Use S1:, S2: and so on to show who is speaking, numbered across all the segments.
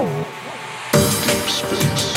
S1: Deep space.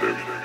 S1: negative.